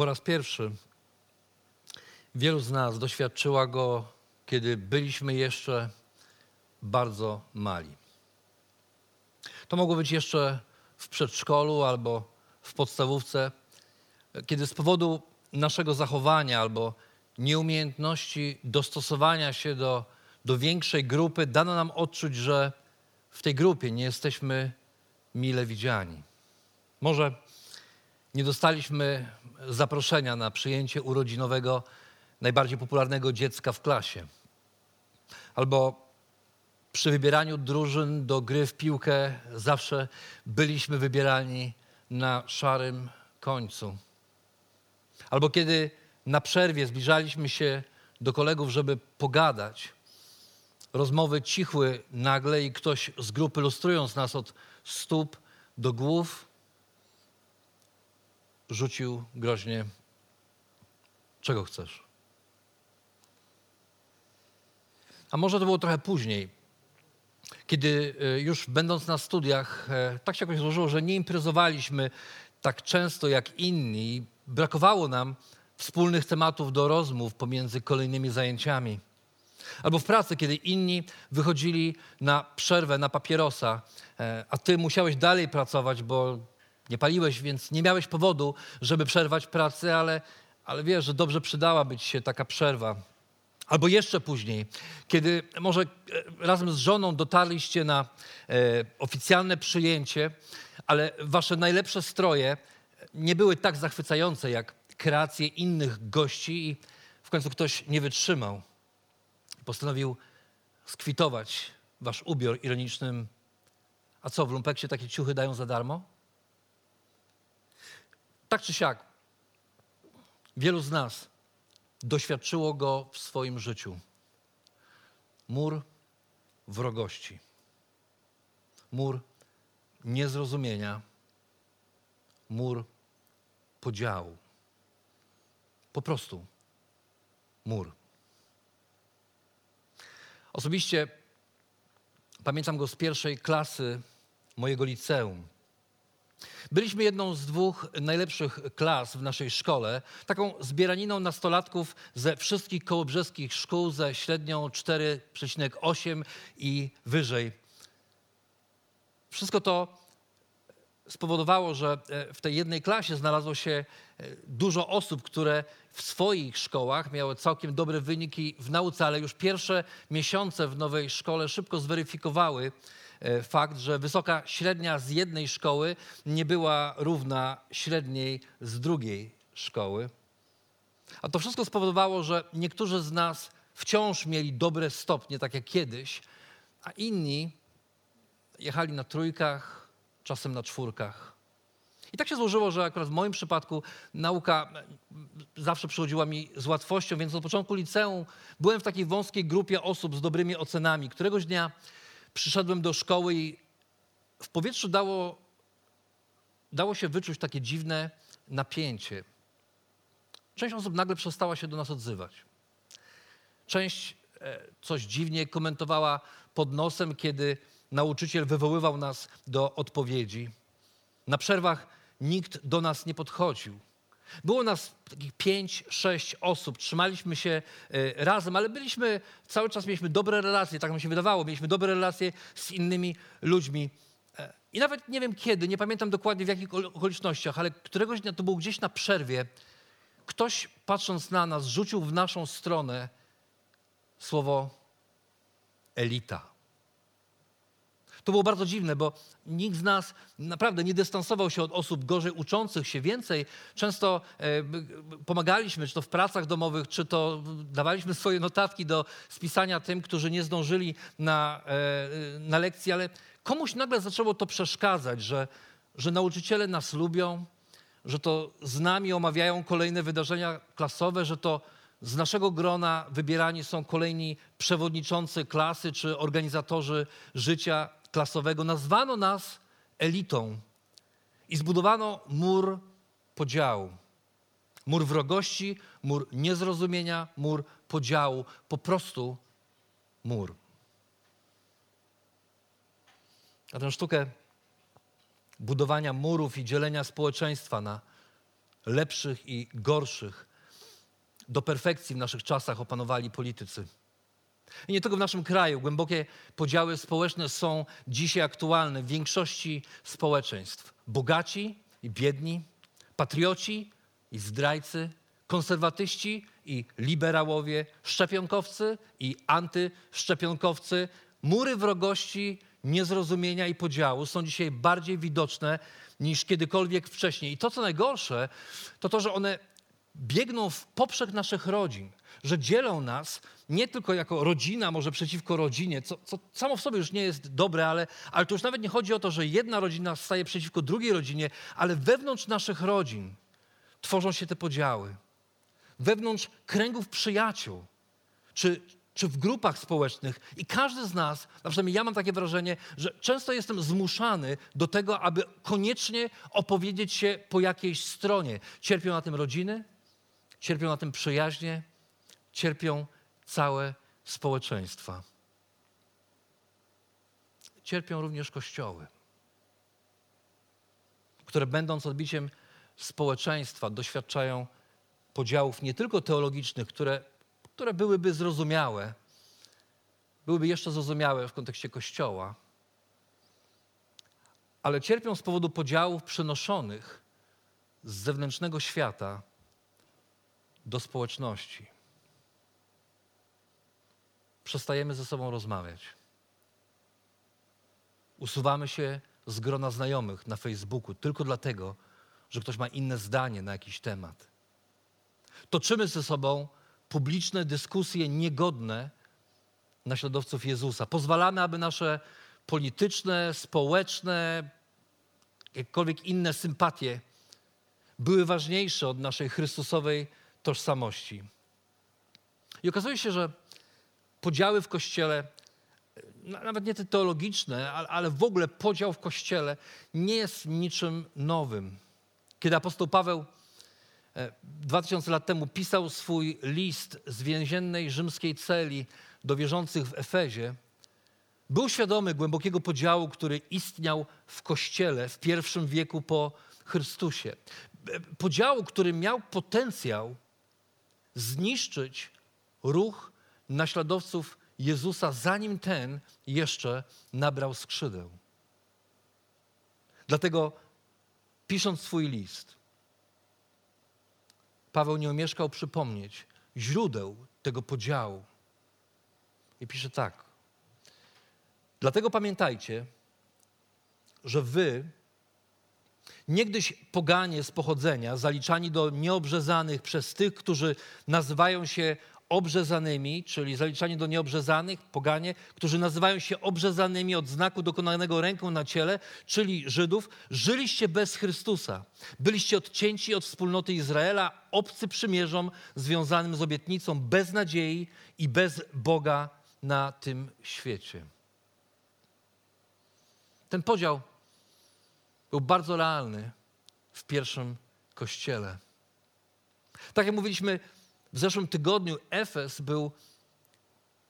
Po raz pierwszy wielu z nas doświadczyła go, kiedy byliśmy jeszcze bardzo mali. To mogło być jeszcze w przedszkolu albo w podstawówce, kiedy z powodu naszego zachowania albo nieumiejętności dostosowania się do, do większej grupy dano nam odczuć, że w tej grupie nie jesteśmy mile widziani. Może nie dostaliśmy zaproszenia na przyjęcie urodzinowego najbardziej popularnego dziecka w klasie. Albo przy wybieraniu drużyn do gry w piłkę zawsze byliśmy wybierani na szarym końcu. Albo kiedy na przerwie zbliżaliśmy się do kolegów, żeby pogadać, rozmowy cichły nagle i ktoś z grupy, lustrując nas od stóp do głów, rzucił groźnie: Czego chcesz? A może to było trochę później, kiedy e, już będąc na studiach, e, tak się jakoś złożyło, że nie imprezowaliśmy tak często jak inni. Brakowało nam wspólnych tematów do rozmów pomiędzy kolejnymi zajęciami. Albo w pracy, kiedy inni wychodzili na przerwę, na papierosa, e, a ty musiałeś dalej pracować, bo nie paliłeś, więc nie miałeś powodu, żeby przerwać pracę, ale, ale wiesz, że dobrze przydałaby ci się taka przerwa. Albo jeszcze później, kiedy może e, razem z żoną dotarliście na e, oficjalne przyjęcie, ale wasze najlepsze stroje nie były tak zachwycające jak kreacje innych gości i w końcu ktoś nie wytrzymał. Postanowił skwitować wasz ubiór ironicznym. A co, w lumpeksie takie ciuchy dają za darmo? Tak czy siak, wielu z nas doświadczyło go w swoim życiu. Mur wrogości, mur niezrozumienia, mur podziału. Po prostu mur. Osobiście pamiętam go z pierwszej klasy mojego liceum. Byliśmy jedną z dwóch najlepszych klas w naszej szkole, taką zbieraniną nastolatków ze wszystkich kołobrzeskich szkół ze średnią 4,8 i wyżej. Wszystko to spowodowało, że e, w tej jednej klasie znalazło się e, dużo osób, które w swoich szkołach miały całkiem dobre wyniki w nauce, ale już pierwsze miesiące w nowej szkole szybko zweryfikowały, fakt, że wysoka średnia z jednej szkoły nie była równa średniej z drugiej szkoły. A to wszystko spowodowało, że niektórzy z nas wciąż mieli dobre stopnie, tak jak kiedyś, a inni jechali na trójkach, czasem na czwórkach. I tak się złożyło, że akurat w moim przypadku nauka zawsze przychodziła mi z łatwością, więc od początku liceum byłem w takiej wąskiej grupie osób z dobrymi ocenami. Któregoś dnia przyszedłem do szkoły i w powietrzu dało, dało się wyczuć takie dziwne napięcie. Część osób nagle przestała się do nas odzywać. Część e, coś dziwnie komentowała pod nosem, kiedy nauczyciel wywoływał nas do odpowiedzi. Na przerwach nikt do nas nie podchodził. Było nas takich pięć, sześć osób, trzymaliśmy się e, razem, ale byliśmy, cały czas mieliśmy dobre relacje, tak mi się wydawało, mieliśmy dobre relacje z innymi ludźmi. E, I nawet nie wiem kiedy, nie pamiętam dokładnie w jakich okolicznościach, ale któregoś dnia to było gdzieś na przerwie, ktoś patrząc na nas rzucił w naszą stronę słowo elita. To było bardzo dziwne, bo nikt z nas naprawdę nie dystansował się od osób gorzej uczących się więcej. Często e, pomagaliśmy, czy to w pracach domowych, czy to dawaliśmy swoje notatki do spisania tym, którzy nie zdążyli na, e, na lekcji, ale komuś nagle zaczęło to przeszkadzać, że, że nauczyciele nas lubią, że to z nami omawiają kolejne wydarzenia klasowe, że to z naszego grona wybierani są kolejni przewodniczący klasy czy organizatorzy życia klasowego. Nazwano nas elitą i zbudowano mur podziału. Mur wrogości, mur niezrozumienia, mur podziału, po prostu mur. A tę sztukę budowania murów i dzielenia społeczeństwa na lepszych i gorszych do perfekcji w naszych czasach opanowali politycy. I nie tylko w naszym kraju. Głębokie podziały społeczne są dzisiaj aktualne w większości społeczeństw. Bogaci i biedni, patrioci i zdrajcy, konserwatyści i liberałowie, szczepionkowcy i antyszczepionkowcy. Mury wrogości, niezrozumienia i podziału są dzisiaj bardziej widoczne niż kiedykolwiek wcześniej. I to, co najgorsze, to to, że one biegną w poprzek naszych rodzin, że dzielą nas nie tylko jako rodzina, może przeciwko rodzinie, co, co samo w sobie już nie jest dobre, ale, ale to już nawet nie chodzi o to, że jedna rodzina staje przeciwko drugiej rodzinie, ale wewnątrz naszych rodzin tworzą się te podziały. Wewnątrz kręgów przyjaciół, czy, czy w grupach społecznych. I każdy z nas, na przykład ja mam takie wrażenie, że często jestem zmuszany do tego, aby koniecznie opowiedzieć się po jakiejś stronie. Cierpią na tym rodziny, cierpią na tym przyjaźnie, cierpią całe społeczeństwa. Cierpią również kościoły, które będąc odbiciem społeczeństwa doświadczają podziałów nie tylko teologicznych, które, które byłyby zrozumiałe, byłyby jeszcze zrozumiałe w kontekście Kościoła, ale cierpią z powodu podziałów przynoszonych z zewnętrznego świata do społeczności. Przestajemy ze sobą rozmawiać. Usuwamy się z grona znajomych na Facebooku tylko dlatego, że ktoś ma inne zdanie na jakiś temat. Toczymy ze sobą publiczne dyskusje niegodne naśladowców Jezusa. Pozwalamy, aby nasze polityczne, społeczne, jakiekolwiek inne sympatie były ważniejsze od naszej Chrystusowej tożsamości. I okazuje się, że podziały w kościele, nawet nie te teologiczne, ale w ogóle podział w kościele nie jest niczym nowym. Kiedy apostoł Paweł e, dwa tysiące lat temu pisał swój list z więziennej rzymskiej celi do wierzących w Efezie, był świadomy głębokiego podziału, który istniał w kościele w pierwszym wieku po Chrystusie. E, podziału, który miał potencjał zniszczyć ruch naśladowców Jezusa, zanim ten jeszcze nabrał skrzydeł. Dlatego pisząc swój list, Paweł nie omieszkał przypomnieć źródeł tego podziału. I pisze tak. Dlatego pamiętajcie, że wy, niegdyś poganie z pochodzenia, zaliczani do nieobrzezanych przez tych, którzy nazywają się obrzezanymi, czyli zaliczani do nieobrzezanych, poganie, którzy nazywają się obrzezanymi od znaku dokonanego ręką na ciele, czyli Żydów, żyliście bez Chrystusa. Byliście odcięci od wspólnoty Izraela, obcy przymierzom związanym z obietnicą, bez nadziei i bez Boga na tym świecie. Ten podział był bardzo realny w pierwszym kościele. Tak jak mówiliśmy, w zeszłym tygodniu Efes był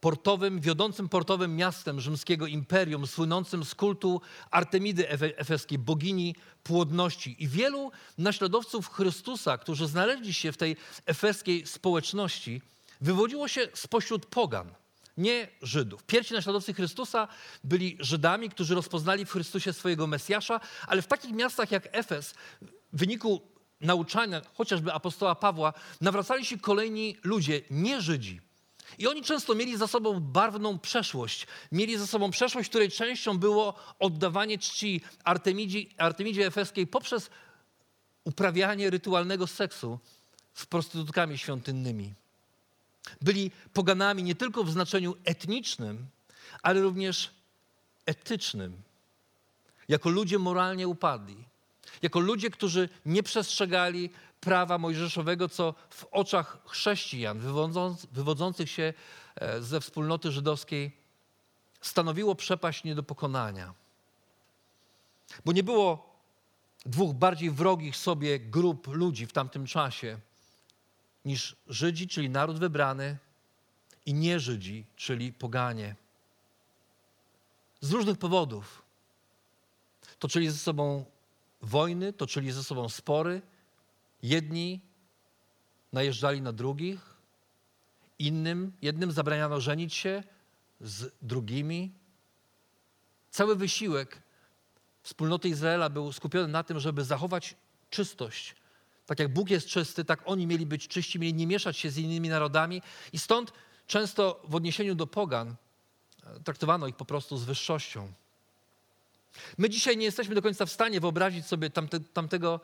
portowym, wiodącym portowym miastem rzymskiego imperium, słynącym z kultu Artemidy efeskiej, bogini płodności. I wielu naśladowców Chrystusa, którzy znaleźli się w tej efeskiej społeczności, wywodziło się spośród pogan, nie Żydów. Pierwsi naśladowcy Chrystusa byli Żydami, którzy rozpoznali w Chrystusie swojego Mesjasza, ale w takich miastach jak Efes, w wyniku nauczania chociażby apostoła Pawła, nawracali się kolejni ludzie, nie Żydzi. I oni często mieli za sobą barwną przeszłość. Mieli za sobą przeszłość, której częścią było oddawanie czci Artemidzie, Artemidzie Efeskiej poprzez uprawianie rytualnego seksu z prostytutkami świątynnymi. Byli poganami nie tylko w znaczeniu etnicznym, ale również etycznym. jako ludzie moralnie upadli, jako ludzie, którzy nie przestrzegali prawa mojżeszowego, co w oczach chrześcijan wywodząc, wywodzących się e, ze wspólnoty żydowskiej stanowiło przepaść nie do pokonania. Bo nie było dwóch bardziej wrogich sobie grup ludzi w tamtym czasie niż Żydzi, czyli naród wybrany, i nie Żydzi, czyli poganie. Z różnych powodów. Toczyli ze sobą wojny, toczyli ze sobą spory. Jedni najeżdżali na drugich, innym, jednym zabraniano żenić się z drugimi. Cały wysiłek wspólnoty Izraela był skupiony na tym, żeby zachować czystość. Tak jak Bóg jest czysty, tak oni mieli być czyści, mieli nie mieszać się z innymi narodami. I stąd często w odniesieniu do pogan e, traktowano ich po prostu z wyższością. My dzisiaj nie jesteśmy do końca w stanie wyobrazić sobie tamte, tamtego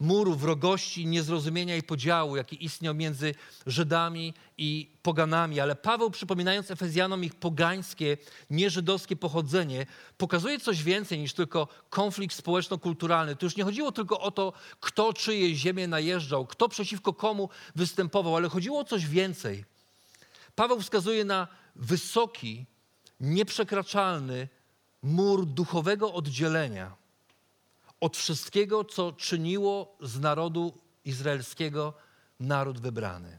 muru wrogości, niezrozumienia i podziału, jaki istniał między Żydami i poganami. Ale Paweł, przypominając Efezjanom ich pogańskie, nieżydowskie pochodzenie, pokazuje coś więcej niż tylko konflikt społeczno-kulturalny. Tu już nie chodziło tylko o to, kto czyje ziemię najeżdżał, kto przeciwko komu występował, ale chodziło o coś więcej. Paweł wskazuje na wysoki, nieprzekraczalny mur duchowego oddzielenia od wszystkiego, co czyniło z narodu izraelskiego naród wybrany.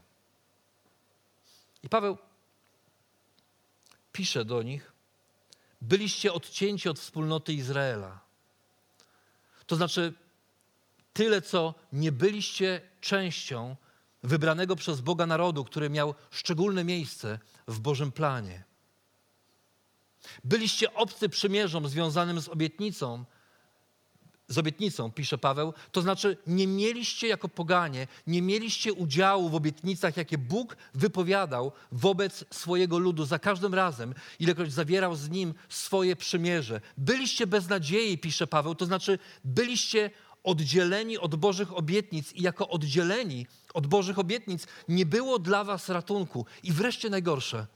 I Paweł pisze do nich: Byliście odcięci od wspólnoty Izraela. To znaczy, tyle, co nie byliście częścią wybranego przez Boga narodu, który miał szczególne miejsce w Bożym planie. Byliście obcy przymierzom związanym z obietnicą, z obietnicą, pisze Paweł, to znaczy nie mieliście jako poganie, nie mieliście udziału w obietnicach, jakie Bóg wypowiadał wobec swojego ludu za każdym razem, ilekroć zawierał z nim swoje przymierze. Byliście bez nadziei, pisze Paweł, to znaczy byliście oddzieleni od Bożych obietnic i jako oddzieleni od Bożych obietnic nie było dla was ratunku. I wreszcie najgorsze,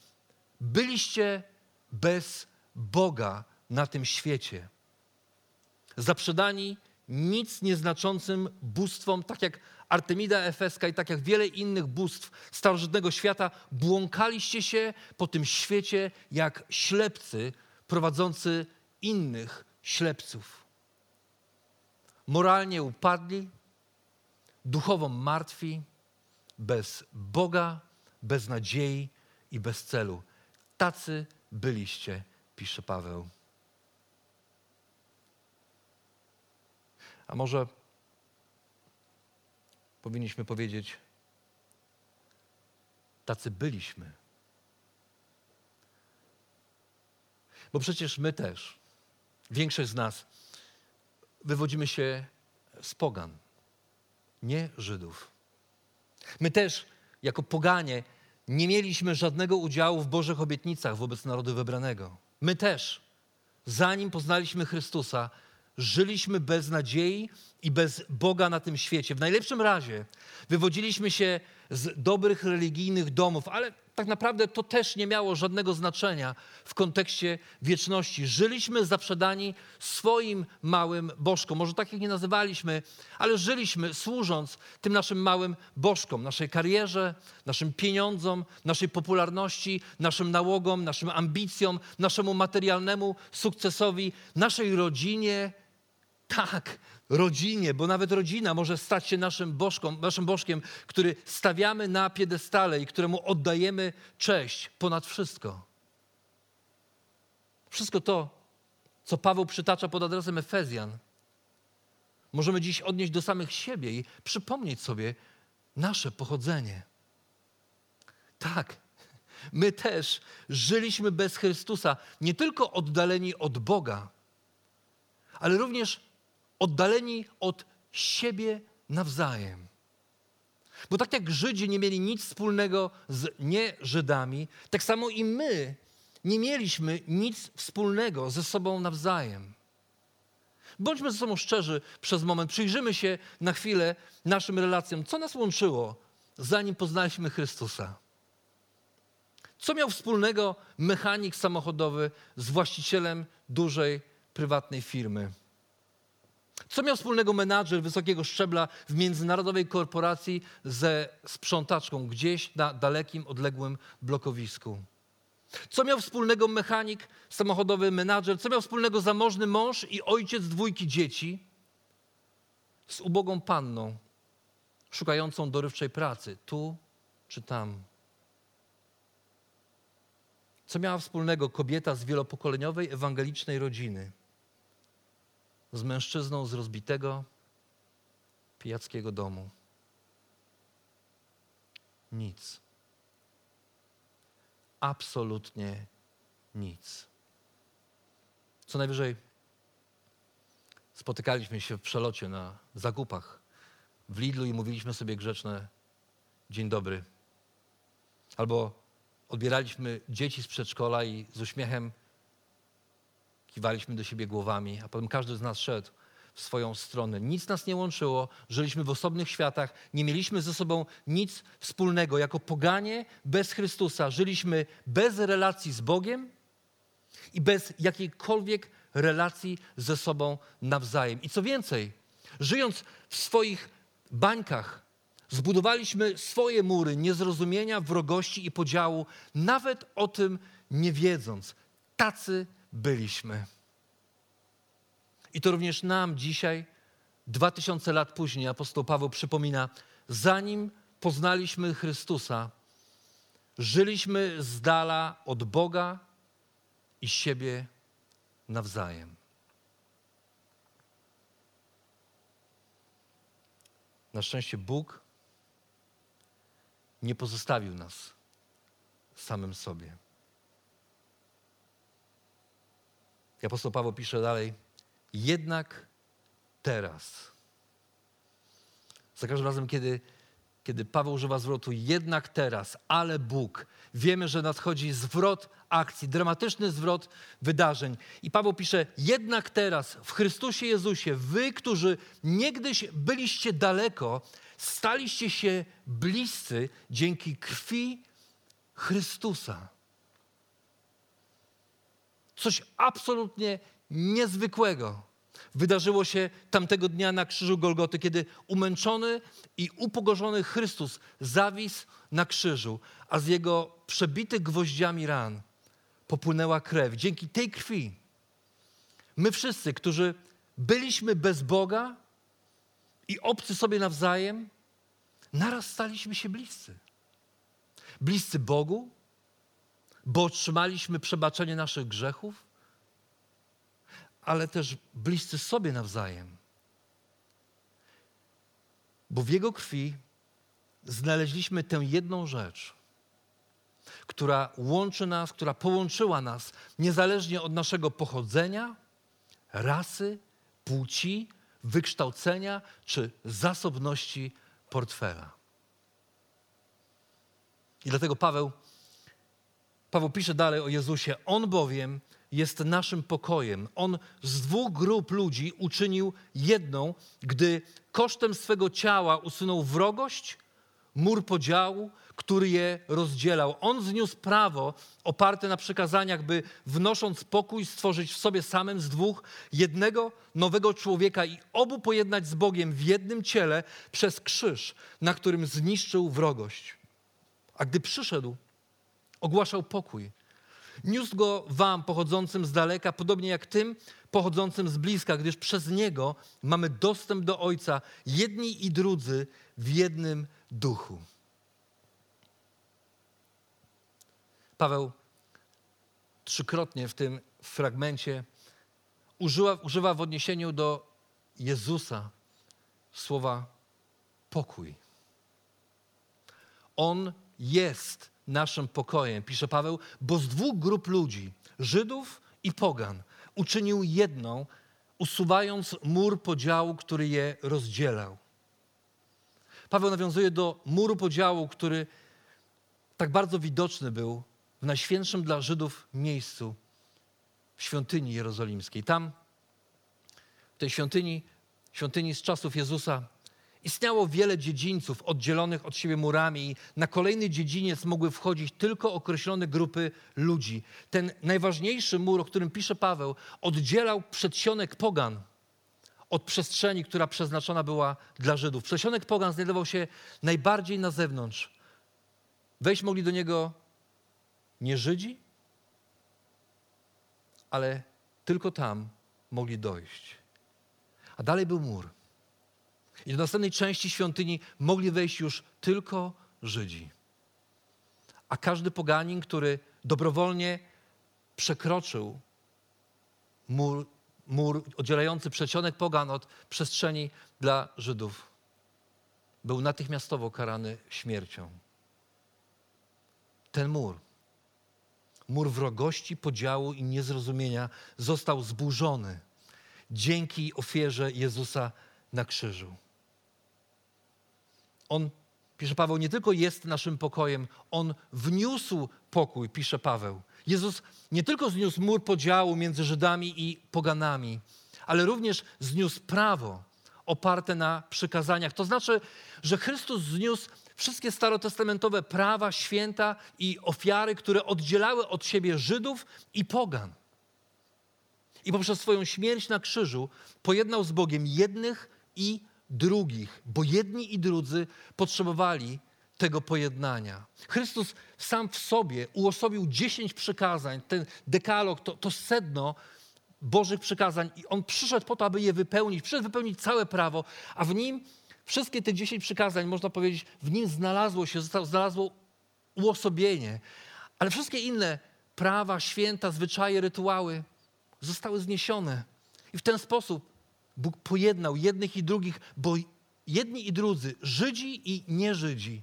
byliście bez Boga na tym świecie. Zaprzedani nic nieznaczącym bóstwom, tak jak Artemida Efeska i tak jak wiele innych bóstw starożytnego świata, błąkaliście się po tym świecie jak ślepcy prowadzący innych ślepców. Moralnie upadli, duchowo martwi, bez Boga, bez nadziei i bez celu. Tacy byliście, pisze Paweł. A może powinniśmy powiedzieć, tacy byliśmy. Bo przecież my też, większość z nas, wywodzimy się z pogan, nie Żydów. My też, jako poganie, nie mieliśmy żadnego udziału w Bożych obietnicach wobec narodu wybranego. My też, zanim poznaliśmy Chrystusa, żyliśmy bez nadziei i bez Boga na tym świecie. W najlepszym razie wywodziliśmy się z dobrych religijnych domów, ale tak naprawdę to też nie miało żadnego znaczenia w kontekście wieczności. Żyliśmy zaprzedani swoim małym bożkom. Może takich nie nazywaliśmy, ale żyliśmy służąc tym naszym małym bożkom, naszej karierze, naszym pieniądzom, naszej popularności, naszym nałogom, naszym ambicjom, naszemu materialnemu sukcesowi, naszej rodzinie. Tak, rodzinie, bo nawet rodzina może stać się naszym, bożką, naszym bożkiem, który stawiamy na piedestale i któremu oddajemy cześć ponad wszystko. Wszystko to, co Paweł przytacza pod adresem Efezjan, możemy dziś odnieść do samych siebie i przypomnieć sobie nasze pochodzenie. Tak, my też żyliśmy bez Chrystusa, nie tylko oddaleni od Boga, ale również oddaleni od siebie nawzajem. Bo tak jak Żydzi nie mieli nic wspólnego z nie-Żydami, tak samo i my nie mieliśmy nic wspólnego ze sobą nawzajem. Bądźmy ze sobą szczerzy przez moment, przyjrzymy się na chwilę naszym relacjom. Co nas łączyło, zanim poznaliśmy Chrystusa? Co miał wspólnego mechanik samochodowy z właścicielem dużej prywatnej firmy? Co miał wspólnego menadżer wysokiego szczebla w międzynarodowej korporacji ze sprzątaczką gdzieś na dalekim, odległym blokowisku? Co miał wspólnego mechanik, samochodowy menadżer? Co miał wspólnego zamożny mąż i ojciec dwójki dzieci z ubogą panną, szukającą dorywczej pracy, tu czy tam? Co miała wspólnego kobieta z wielopokoleniowej ewangelicznej rodziny z mężczyzną z rozbitego pijackiego domu? Nic. Absolutnie nic. Co najwyżej spotykaliśmy się w przelocie na zakupach w Lidlu i mówiliśmy sobie grzeczne dzień dobry. Albo odbieraliśmy dzieci z przedszkola i z uśmiechem kiwaliśmy do siebie głowami, a potem każdy z nas szedł w swoją stronę. Nic nas nie łączyło, żyliśmy w osobnych światach, nie mieliśmy ze sobą nic wspólnego. Jako poganie bez Chrystusa żyliśmy bez relacji z Bogiem i bez jakiejkolwiek relacji ze sobą nawzajem. I co więcej, żyjąc w swoich bańkach, zbudowaliśmy swoje mury niezrozumienia, wrogości i podziału, nawet o tym nie wiedząc. Tacy byliśmy. I to również nam dzisiaj, dwa tysiące lat później, apostoł Paweł przypomina, zanim poznaliśmy Chrystusa, żyliśmy z dala od Boga i siebie nawzajem. Na szczęście Bóg nie pozostawił nas samym sobie. I apostoł Paweł pisze dalej, jednak teraz. Za każdym razem, kiedy, kiedy Paweł używa zwrotu jednak teraz, ale Bóg, wiemy, że nadchodzi zwrot akcji, dramatyczny zwrot wydarzeń. I Paweł pisze, jednak teraz w Chrystusie Jezusie, wy, którzy niegdyś byliście daleko, staliście się bliscy dzięki krwi Chrystusa. Coś absolutnie niezwykłego wydarzyło się tamtego dnia na krzyżu Golgoty, kiedy umęczony i upogorzony Chrystus zawisł na krzyżu, a z jego przebitych gwoździami ran popłynęła krew. Dzięki tej krwi my wszyscy, którzy byliśmy bez Boga i obcy sobie nawzajem, naraz staliśmy się bliscy. Bliscy Bogu, bo otrzymaliśmy przebaczenie naszych grzechów, ale też bliscy sobie nawzajem. Bo w Jego krwi znaleźliśmy tę jedną rzecz, która łączy nas, która połączyła nas, niezależnie od naszego pochodzenia, rasy, płci, wykształcenia czy zasobności portfela. I dlatego Paweł, Paweł pisze dalej o Jezusie. On bowiem jest naszym pokojem. On z dwóch grup ludzi uczynił jedną, gdy kosztem swego ciała usunął wrogość, mur podziału, który je rozdzielał. On zniósł prawo oparte na przykazaniach, by wnosząc pokój stworzyć w sobie samym z dwóch jednego nowego człowieka i obu pojednać z Bogiem w jednym ciele przez krzyż, na którym zniszczył wrogość. A gdy przyszedł, ogłaszał pokój Niósł go wam pochodzącym z daleka, podobnie jak tym pochodzącym z bliska, gdyż przez niego mamy dostęp do Ojca, jedni i drudzy w jednym duchu. Paweł trzykrotnie w tym fragmencie używa, używa w odniesieniu do Jezusa słowa pokój. On jest naszym pokojem, pisze Paweł, bo z dwóch grup ludzi, Żydów i Pogan, uczynił jedną, usuwając mur podziału, który je rozdzielał. Paweł nawiązuje do muru podziału, który tak bardzo widoczny był w najświętszym dla Żydów miejscu, w świątyni jerozolimskiej. Tam, w tej świątyni, świątyni z czasów Jezusa, Istniało wiele dziedzińców oddzielonych od siebie murami i na kolejny dziedziniec mogły wchodzić tylko określone grupy ludzi. Ten najważniejszy mur, o którym pisze Paweł, oddzielał przedsionek pogan od przestrzeni, która przeznaczona była dla Żydów. Przedsionek pogan znajdował się najbardziej na zewnątrz. Wejść mogli do niego nie Żydzi, ale tylko tam mogli dojść. A dalej był mur. I do następnej części świątyni mogli wejść już tylko Żydzi. A każdy poganin, który dobrowolnie przekroczył mur, mur oddzielający przedsionek pogan od przestrzeni dla Żydów, był natychmiastowo karany śmiercią. Ten mur, mur wrogości, podziału i niezrozumienia został zburzony dzięki ofierze Jezusa na krzyżu. On, pisze Paweł, nie tylko jest naszym pokojem, on wniósł pokój, pisze Paweł. Jezus nie tylko zniósł mur podziału między Żydami i poganami, ale również zniósł prawo oparte na przykazaniach. To znaczy, że Chrystus zniósł wszystkie starotestamentowe prawa, święta i ofiary, które oddzielały od siebie Żydów i pogan. I poprzez swoją śmierć na krzyżu pojednał z Bogiem jednych i drugich, bo jedni i drudzy potrzebowali tego pojednania. Chrystus sam w sobie uosobił dziesięć przykazań, ten dekalog, to, to sedno Bożych przykazań i On przyszedł po to, aby je wypełnić, przyszedł wypełnić całe prawo, a w Nim wszystkie te dziesięć przykazań, można powiedzieć, w Nim znalazło się, znalazło uosobienie, ale wszystkie inne prawa, święta, zwyczaje, rytuały zostały zniesione. I w ten sposób Bóg pojednał jednych i drugich, bo jedni i drudzy, Żydzi i nie-Żydzi,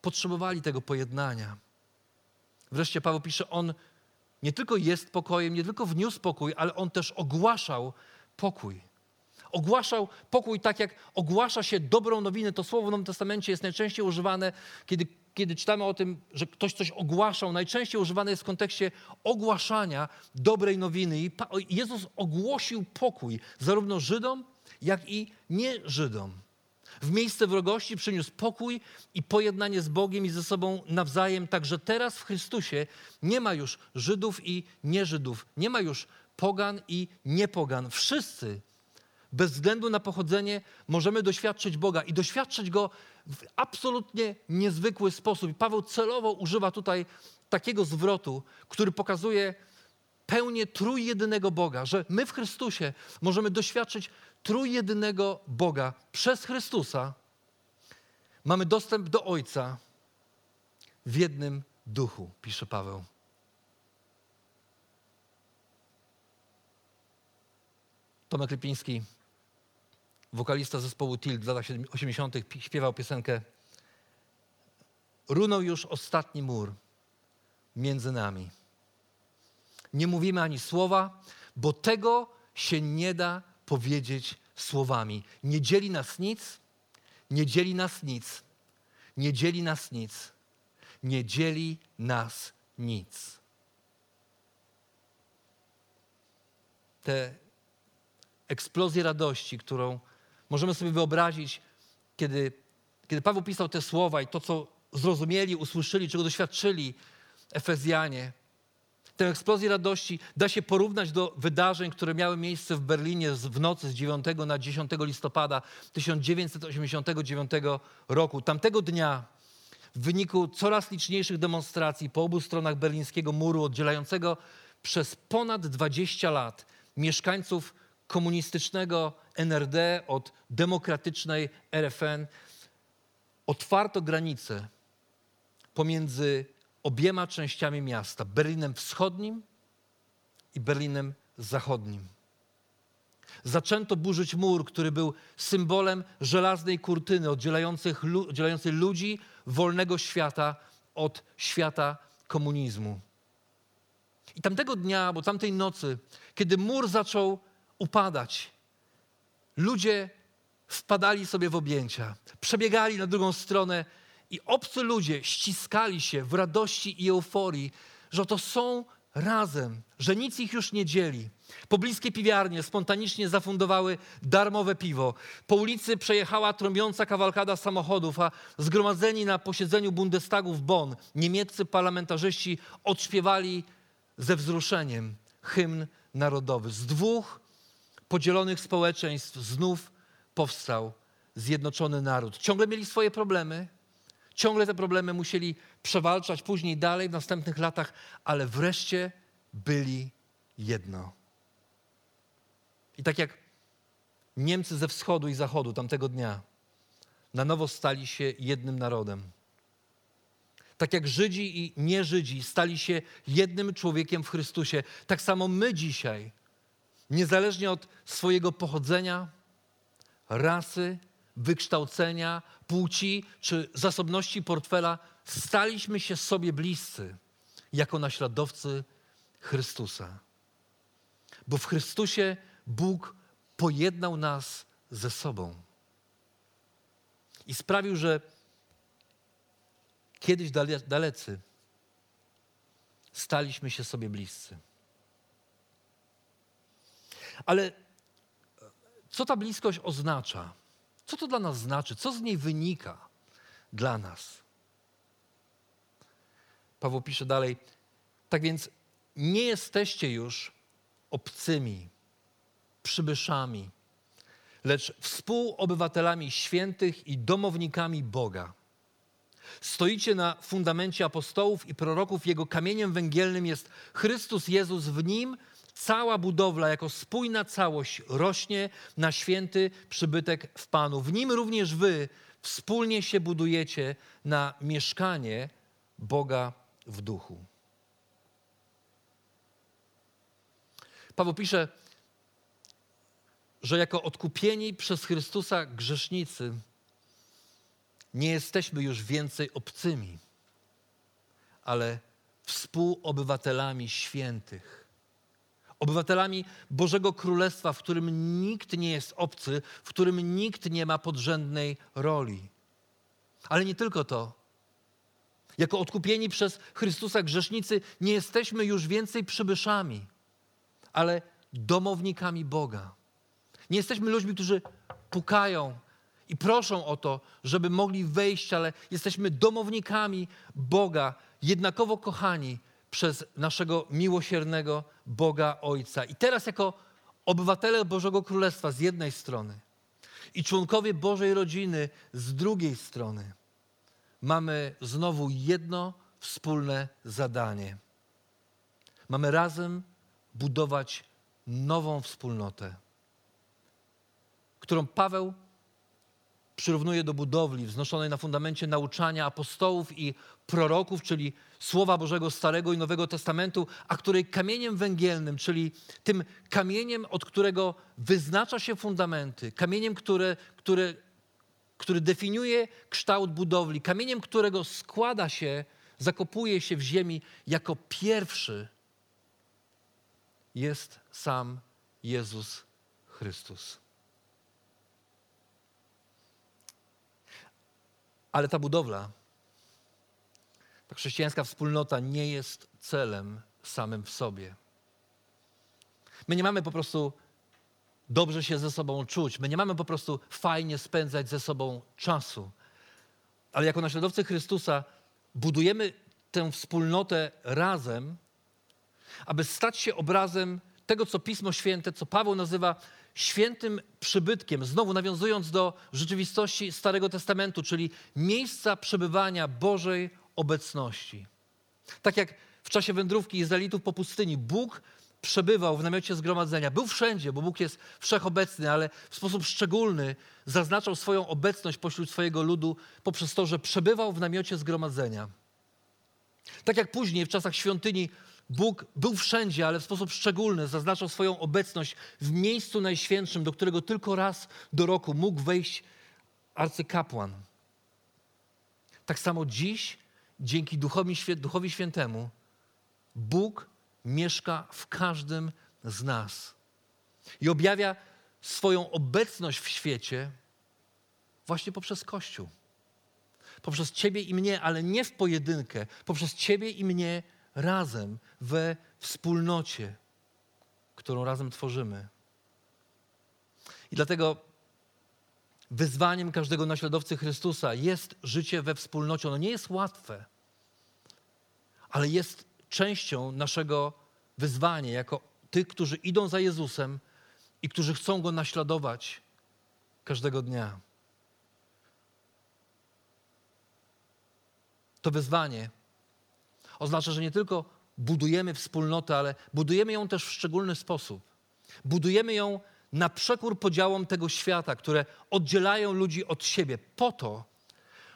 potrzebowali tego pojednania. Wreszcie Paweł pisze, on nie tylko jest pokojem, nie tylko wniósł pokój, ale on też ogłaszał pokój. Ogłaszał pokój tak, jak ogłasza się dobrą nowinę. To słowo w Nowym Testamencie jest najczęściej używane, kiedy, kiedy czytamy o tym, że ktoś coś ogłaszał. Najczęściej używane jest w kontekście ogłaszania dobrej nowiny. I Jezus ogłosił pokój zarówno Żydom, jak i nie Żydom. W miejsce wrogości przyniósł pokój i pojednanie z Bogiem i ze sobą nawzajem. Także teraz w Chrystusie nie ma już Żydów i nieżydów, nie ma już pogan i niepogan. Wszyscy, bez względu na pochodzenie, możemy doświadczyć Boga i doświadczyć Go w absolutnie niezwykły sposób. I Paweł celowo używa tutaj takiego zwrotu, który pokazuje pełnię trójjedynego Boga, że my w Chrystusie możemy doświadczyć trójjedynego Boga przez Chrystusa. Mamy dostęp do Ojca w jednym duchu, pisze Paweł. Tomek Lipiński, wokalista zespołu Tilt w latach 80., śpiewał piosenkę Runął już ostatni mur między nami. Nie mówimy ani słowa, bo tego się nie da powiedzieć słowami. Nie dzieli nas nic, nie dzieli nas nic, nie dzieli nas nic, nie dzieli nas nic. Te eksplozje radości, którą możemy sobie wyobrazić, kiedy, kiedy Paweł pisał te słowa i to, co zrozumieli, usłyszeli, czego doświadczyli Efezjanie, tę eksplozję radości da się porównać do wydarzeń, które miały miejsce w Berlinie w nocy z 9 na 10 listopada 1989 roku. Tamtego dnia w wyniku coraz liczniejszych demonstracji po obu stronach berlińskiego muru oddzielającego przez ponad 20 lat mieszkańców komunistycznego NRD od demokratycznej RFN otwarto granice pomiędzy obiema częściami miasta Berlinem Wschodnim i Berlinem Zachodnim. Zaczęto burzyć mur, który był symbolem żelaznej kurtyny oddzielającej ludzi wolnego świata od świata komunizmu. I tamtego dnia, bo tamtej nocy, kiedy mur zaczął upadać, ludzie wpadali sobie w objęcia, przebiegali na drugą stronę i obcy ludzie ściskali się w radości i euforii, że to są razem, że nic ich już nie dzieli. Pobliskie piwiarnie spontanicznie zafundowały darmowe piwo. Po ulicy przejechała trąbiąca kawalkada samochodów, a zgromadzeni na posiedzeniu Bundestagu w Bonn niemieccy parlamentarzyści odśpiewali ze wzruszeniem hymn narodowy. Z dwóch podzielonych społeczeństw znów powstał zjednoczony naród. Ciągle mieli swoje problemy, ciągle te problemy musieli przewalczać później dalej w następnych latach, ale wreszcie byli jedno. I tak jak Niemcy ze wschodu i zachodu tamtego dnia na nowo stali się jednym narodem. Tak jak Żydzi i nie-Żydzi stali się jednym człowiekiem w Chrystusie, tak samo my dzisiaj, niezależnie od swojego pochodzenia, rasy, wykształcenia, płci czy zasobności portfela, staliśmy się sobie bliscy jako naśladowcy Chrystusa. Bo w Chrystusie Bóg pojednał nas ze sobą i sprawił, że kiedyś dalecy staliśmy się sobie bliscy. Ale co ta bliskość oznacza? Co to dla nas znaczy? Co z niej wynika dla nas? Paweł pisze dalej: Tak więc nie jesteście już obcymi, przybyszami, lecz współobywatelami świętych i domownikami Boga. Stoicie na fundamencie apostołów i proroków, jego kamieniem węgielnym jest Chrystus Jezus, w nim cała budowla jako spójna całość rośnie na święty przybytek w Panu. W nim również wy wspólnie się budujecie na mieszkanie Boga w duchu. Paweł pisze, że jako odkupieni przez Chrystusa grzesznicy nie jesteśmy już więcej obcymi, ale współobywatelami świętych. Obywatelami Bożego Królestwa, w którym nikt nie jest obcy, w którym nikt nie ma podrzędnej roli. Ale nie tylko to. Jako odkupieni przez Chrystusa grzesznicy nie jesteśmy już więcej przybyszami, ale domownikami Boga. Nie jesteśmy ludźmi, którzy pukają i proszą o to, żeby mogli wejść, ale jesteśmy domownikami Boga, jednakowo kochani przez naszego miłosiernego Boga Ojca. I teraz, jako obywatele Bożego Królestwa z jednej strony i członkowie Bożej rodziny z drugiej strony, mamy znowu jedno wspólne zadanie. Mamy razem budować nową wspólnotę którą Paweł przyrównuje do budowli wznoszonej na fundamencie nauczania apostołów i proroków, czyli Słowa Bożego Starego i Nowego Testamentu, a której kamieniem węgielnym, czyli tym kamieniem, od którego wyznacza się fundamenty, kamieniem, które, które, który definiuje kształt budowli, kamieniem, którego składa się, zakopuje się w ziemi jako pierwszy, jest sam Jezus Chrystus. Ale ta budowla, ta chrześcijańska wspólnota nie jest celem samym w sobie. My nie mamy po prostu dobrze się ze sobą czuć, my nie mamy po prostu fajnie spędzać ze sobą czasu. Ale jako naśladowcy Chrystusa budujemy tę wspólnotę razem, aby stać się obrazem tego, co Pismo Święte, co Paweł nazywa świętym przybytkiem, znowu nawiązując do rzeczywistości Starego Testamentu, czyli miejsca przebywania Bożej obecności. Tak jak w czasie wędrówki Izraelitów po pustyni, Bóg przebywał w namiocie zgromadzenia. Był wszędzie, bo Bóg jest wszechobecny, ale w sposób szczególny zaznaczał swoją obecność pośród swojego ludu poprzez to, że przebywał w namiocie zgromadzenia. Tak jak później w czasach świątyni Bóg był wszędzie, ale w sposób szczególny zaznaczał swoją obecność w miejscu najświętszym, do którego tylko raz do roku mógł wejść arcykapłan. Tak samo dziś, dzięki Duchowi, Duchowi Świętemu, Bóg mieszka w każdym z nas i objawia swoją obecność w świecie właśnie poprzez Kościół. Poprzez Ciebie i mnie, ale nie w pojedynkę, poprzez Ciebie i mnie razem we wspólnocie, którą razem tworzymy. I dlatego wyzwaniem każdego naśladowcy Chrystusa jest życie we wspólnocie. Ono nie jest łatwe, ale jest częścią naszego wyzwania jako tych, którzy idą za Jezusem i którzy chcą go naśladować każdego dnia. To wyzwanie oznacza, że nie tylko budujemy wspólnotę, ale budujemy ją też w szczególny sposób. Budujemy ją na przekór podziałom tego świata, które oddzielają ludzi od siebie, po to,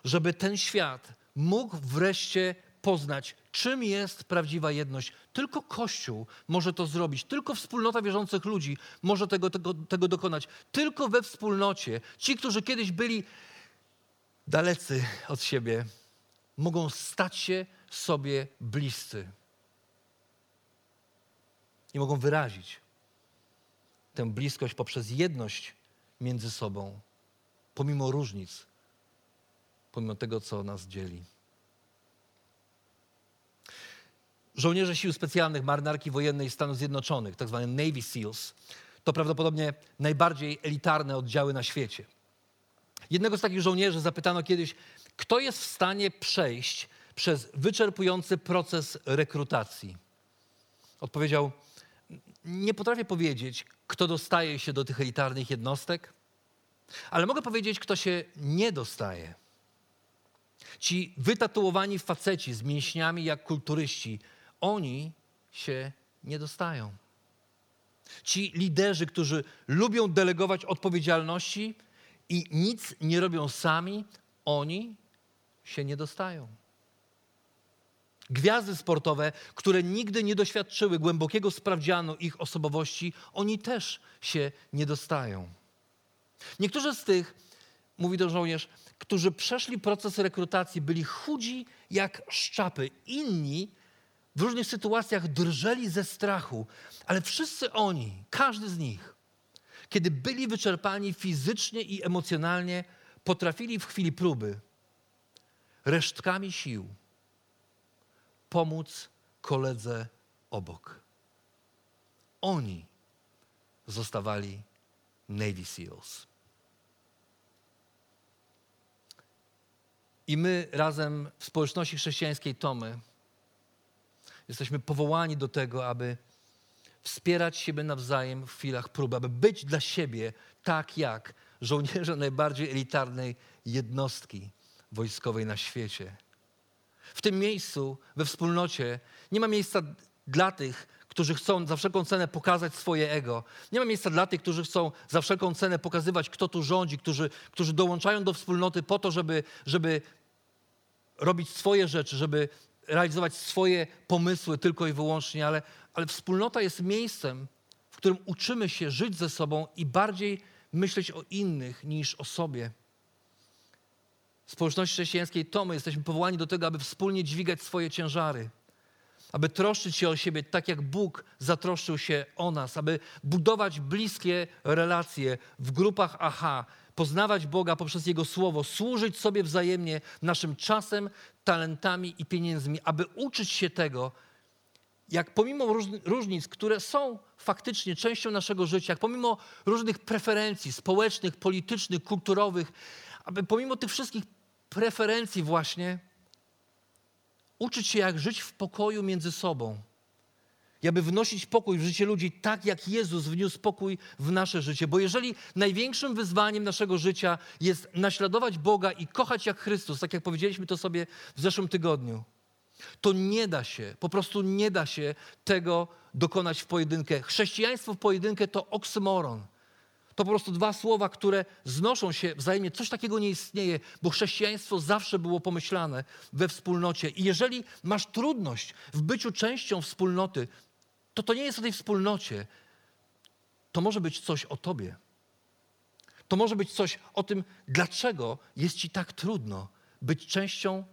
żeby ten świat mógł wreszcie poznać, czym jest prawdziwa jedność. Tylko Kościół może to zrobić, tylko wspólnota wierzących ludzi może tego, tego, tego dokonać. Tylko we wspólnocie ci, którzy kiedyś byli dalecy od siebie, mogą stać się sobie bliscy i mogą wyrazić tę bliskość poprzez jedność między sobą, pomimo różnic, pomimo tego, co nas dzieli. Żołnierze Sił Specjalnych Marynarki Wojennej Stanów Zjednoczonych, tzw. Tak Navy SEALs, to prawdopodobnie najbardziej elitarne oddziały na świecie. Jednego z takich żołnierzy zapytano kiedyś, kto jest w stanie przejść przez wyczerpujący proces rekrutacji. Odpowiedział: Nie potrafię powiedzieć, kto dostaje się do tych elitarnych jednostek, ale mogę powiedzieć, kto się nie dostaje. Ci wytatuowani faceci z mięśniami jak kulturyści, oni się nie dostają. Ci liderzy, którzy lubią delegować odpowiedzialności i nic nie robią sami, oni się nie dostają. Gwiazdy sportowe, które nigdy nie doświadczyły głębokiego sprawdzianu ich osobowości, oni też się nie dostają. Niektórzy z tych, mówi to żołnierz, którzy przeszli proces rekrutacji, byli chudzi jak szczapy. Inni w różnych sytuacjach drżeli ze strachu, ale wszyscy oni, każdy z nich, kiedy byli wyczerpani fizycznie i emocjonalnie, potrafili w chwili próby resztkami sił pomóc koledze obok. Oni zostawali Navy SEALs. I my razem w społeczności chrześcijańskiej Tomy jesteśmy powołani do tego, aby wspierać siebie nawzajem w chwilach próby, aby być dla siebie tak jak żołnierze najbardziej elitarnej jednostki wojskowej na świecie. W tym miejscu, we wspólnocie, nie ma miejsca dla tych, którzy chcą za wszelką cenę pokazać swoje ego. Nie ma miejsca dla tych, którzy chcą za wszelką cenę pokazywać, kto tu rządzi, którzy, którzy dołączają do wspólnoty po to, żeby, żeby robić swoje rzeczy, żeby realizować swoje pomysły tylko i wyłącznie, ale, ale wspólnota jest miejscem, w którym uczymy się żyć ze sobą i bardziej myśleć o innych niż o sobie. Społeczności chrześcijańskiej to my jesteśmy powołani do tego, aby wspólnie dźwigać swoje ciężary, aby troszczyć się o siebie tak, jak Bóg zatroszczył się o nas, aby budować bliskie relacje w grupach aha, poznawać Boga poprzez Jego Słowo, służyć sobie wzajemnie naszym czasem, talentami i pieniędzmi, aby uczyć się tego, jak pomimo różnic, które są faktycznie częścią naszego życia, jak pomimo różnych preferencji społecznych, politycznych, kulturowych, aby pomimo tych wszystkich preferencji właśnie uczyć się, jak żyć w pokoju między sobą aby wnosić pokój w życie ludzi tak, jak Jezus wniósł pokój w nasze życie. Bo jeżeli największym wyzwaniem naszego życia jest naśladować Boga i kochać jak Chrystus, tak jak powiedzieliśmy to sobie w zeszłym tygodniu, to nie da się, po prostu nie da się tego dokonać w pojedynkę. Chrześcijaństwo w pojedynkę to oksymoron. To po prostu dwa słowa, które znoszą się wzajemnie. Coś takiego nie istnieje, bo chrześcijaństwo zawsze było pomyślane we wspólnocie. I jeżeli masz trudność w byciu częścią wspólnoty, to to nie jest o tej wspólnocie. To może być coś o tobie. To może być coś o tym, dlaczego jest ci tak trudno być częścią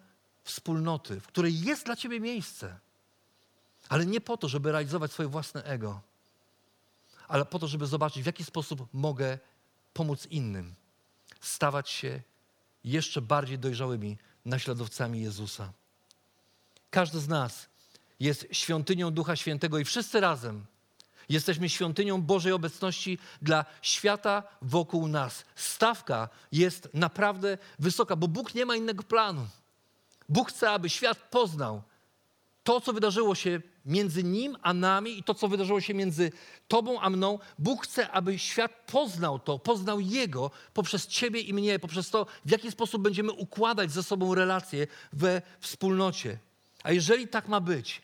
wspólnoty, w której jest dla ciebie miejsce. Ale nie po to, żeby realizować swoje własne ego, ale po to, żeby zobaczyć, w jaki sposób mogę pomóc innym, stawać się jeszcze bardziej dojrzałymi naśladowcami Jezusa. Każdy z nas jest świątynią Ducha Świętego i wszyscy razem jesteśmy świątynią Bożej obecności dla świata wokół nas. Stawka jest naprawdę wysoka, bo Bóg nie ma innego planu. Bóg chce, aby świat poznał to, co wydarzyło się między nim a nami i to, co wydarzyło się między tobą a mną, Bóg chce, aby świat poznał to, poznał Jego poprzez ciebie i mnie, poprzez to, w jaki sposób będziemy układać ze sobą relacje we wspólnocie. A jeżeli tak ma być,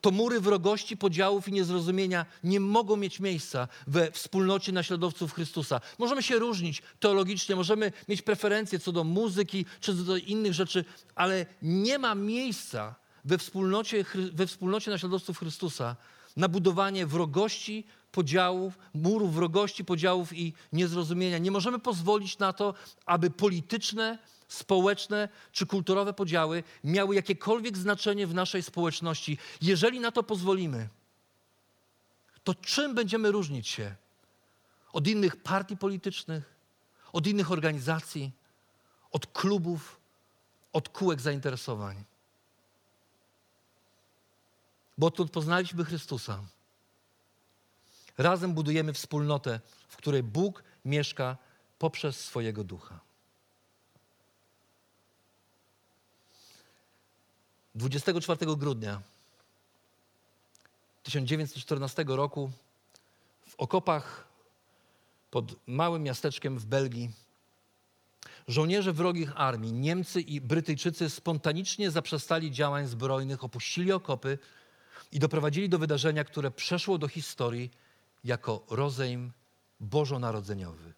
to mury wrogości, podziałów i niezrozumienia nie mogą mieć miejsca we wspólnocie naśladowców Chrystusa. Możemy się różnić teologicznie, możemy mieć preferencje co do muzyki czy co do innych rzeczy, ale nie ma miejsca we wspólnocie, we wspólnocie naśladowców Chrystusa na budowanie wrogości, podziałów, murów wrogości, podziałów i niezrozumienia. Nie możemy pozwolić na to, aby polityczne, społeczne czy kulturowe podziały miały jakiekolwiek znaczenie w naszej społeczności. Jeżeli na to pozwolimy, to czym będziemy różnić się od innych partii politycznych, od innych organizacji, od klubów, od kółek zainteresowań? Bo odkąd poznaliśmy Chrystusa, razem budujemy wspólnotę, w której Bóg mieszka poprzez swojego ducha. 24 grudnia 1914 roku w okopach pod małym miasteczkiem w Belgii żołnierze wrogich armii, Niemcy i Brytyjczycy spontanicznie zaprzestali działań zbrojnych, opuścili okopy i doprowadzili do wydarzenia, które przeszło do historii jako rozejm bożonarodzeniowy.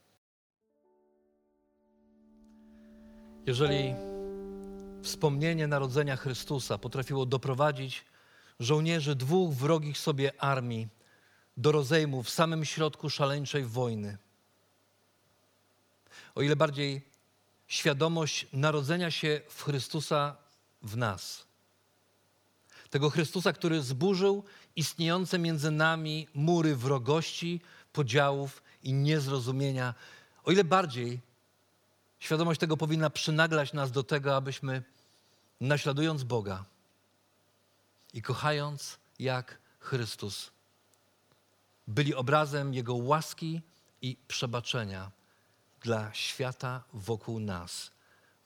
Jeżeli wspomnienie narodzenia Chrystusa potrafiło doprowadzić żołnierzy dwóch wrogich sobie armii do rozejmu w samym środku szaleńczej wojny. O ile bardziej świadomość narodzenia się w Chrystusa w nas, tego Chrystusa, który zburzył istniejące między nami mury wrogości, podziałów i niezrozumienia, o ile bardziej świadomość tego powinna przynaglać nas do tego, abyśmy naśladując Boga i kochając jak Chrystus, byli obrazem Jego łaski i przebaczenia dla świata wokół nas,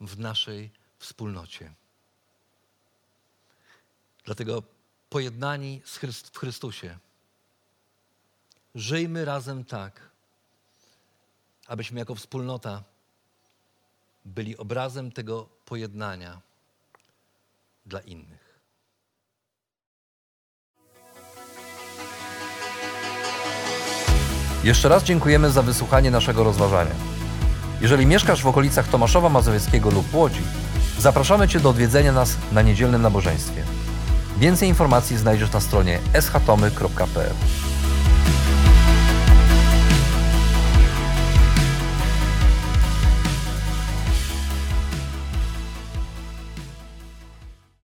w naszej wspólnocie. Dlatego pojednani Chryst w Chrystusie, żyjmy razem tak, abyśmy jako wspólnota byli obrazem tego pojednania dla innych. Jeszcze raz dziękujemy za wysłuchanie naszego rozważania. Jeżeli mieszkasz w okolicach Tomaszowa Mazowieckiego lub Łodzi, zapraszamy Cię do odwiedzenia nas na niedzielnym nabożeństwie. Więcej informacji znajdziesz na stronie schatomy.pl.